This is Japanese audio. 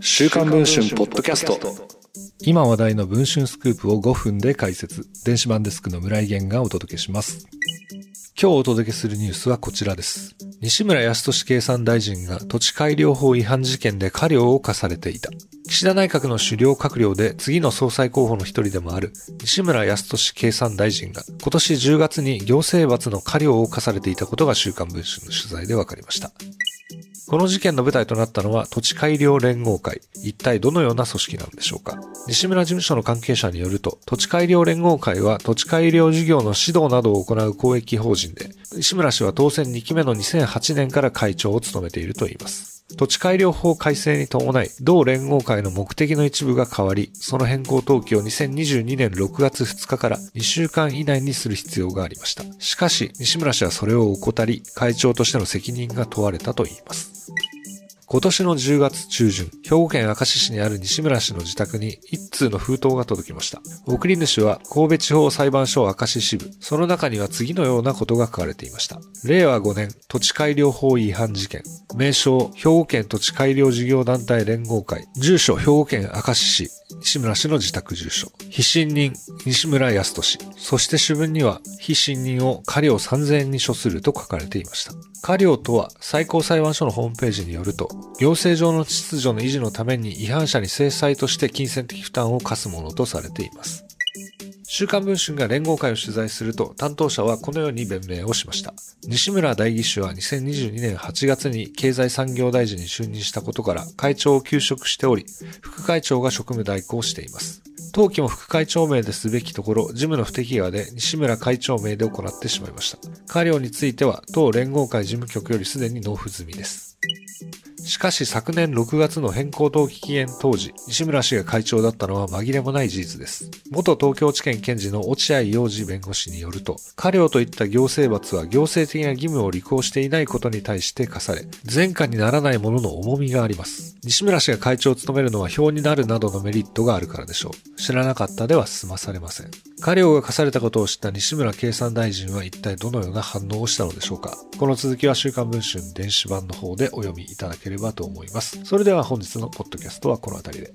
週刊文春ポッドキャスト。今話題の文春スクープを5分で解説。電子版デスクの村井源がお届けします。今日お届けするニュースはこちらです。西村康稔経産大臣が土地改良法違反事件で過料を課されていた。岸田内閣の主要閣僚で次の総裁候補の一人でもある西村康稔経産大臣が今年10月に行政罰の過料を課されていたことが週刊文春の取材で分かりました。この事件の舞台となったのは土地改良連合会。一体どのような組織なんでしょうか西村事務所の関係者によると、土地改良連合会は土地改良事業の指導などを行う公益法人で、西村氏は当選2期目の2008年から会長を務めているといいます。土地改良法改正に伴い、同連合会の目的の一部が変わり、その変更登記を2022年6月2日から2週間以内にする必要がありました。しかし、西村氏はそれを怠り、会長としての責任が問われたといいます。今年の10月中旬、兵庫県明石市にある西村氏の自宅に一通の封筒が届きました。送り主は神戸地方裁判所明石支部。その中には次のようなことが書かれていました。令和5年土地改良法違反事件。名称、兵庫県土地改良事業団体連合会。住所、兵庫県明石市。西村氏の自宅住所。非信任、西村康俊。そして主文には、非信任を過料3000円に処すると書かれていました。過料とは、最高裁判所のホームページによると、行政上の秩序の維持のために違反者に制裁として金銭的負担を課すものとされています。週刊文春が連合会を取材すると、担当者はこのように弁明をしました。西村代議士は2022年8月に経済産業大臣に就任したことから会長を休職しており、副会長が職務代行しています。当期も副会長名ですべきところ、事務の不適合で西村会長名で行ってしまいました。過料については、当連合会事務局よりすでに納付済みです。しかし昨年6月の変更登記期限当時、西村氏が会長だったのは紛れもない事実です。元東京地検検事の落合洋二弁護士によると、過料といった行政罰は行政的な義務を履行していないことに対して課され、前科にならないものの重みがあります。西村氏が会長を務めるのは表になるなどのメリットがあるからでしょう。知らなかったでは済まされません。過料が課されたことを知った西村経産大臣は一体どのような反応をしたのでしょうかこの続きは週刊文春電子版の方でお読みいただければばと思います。それでは本日のポッドキャストはこの辺りで。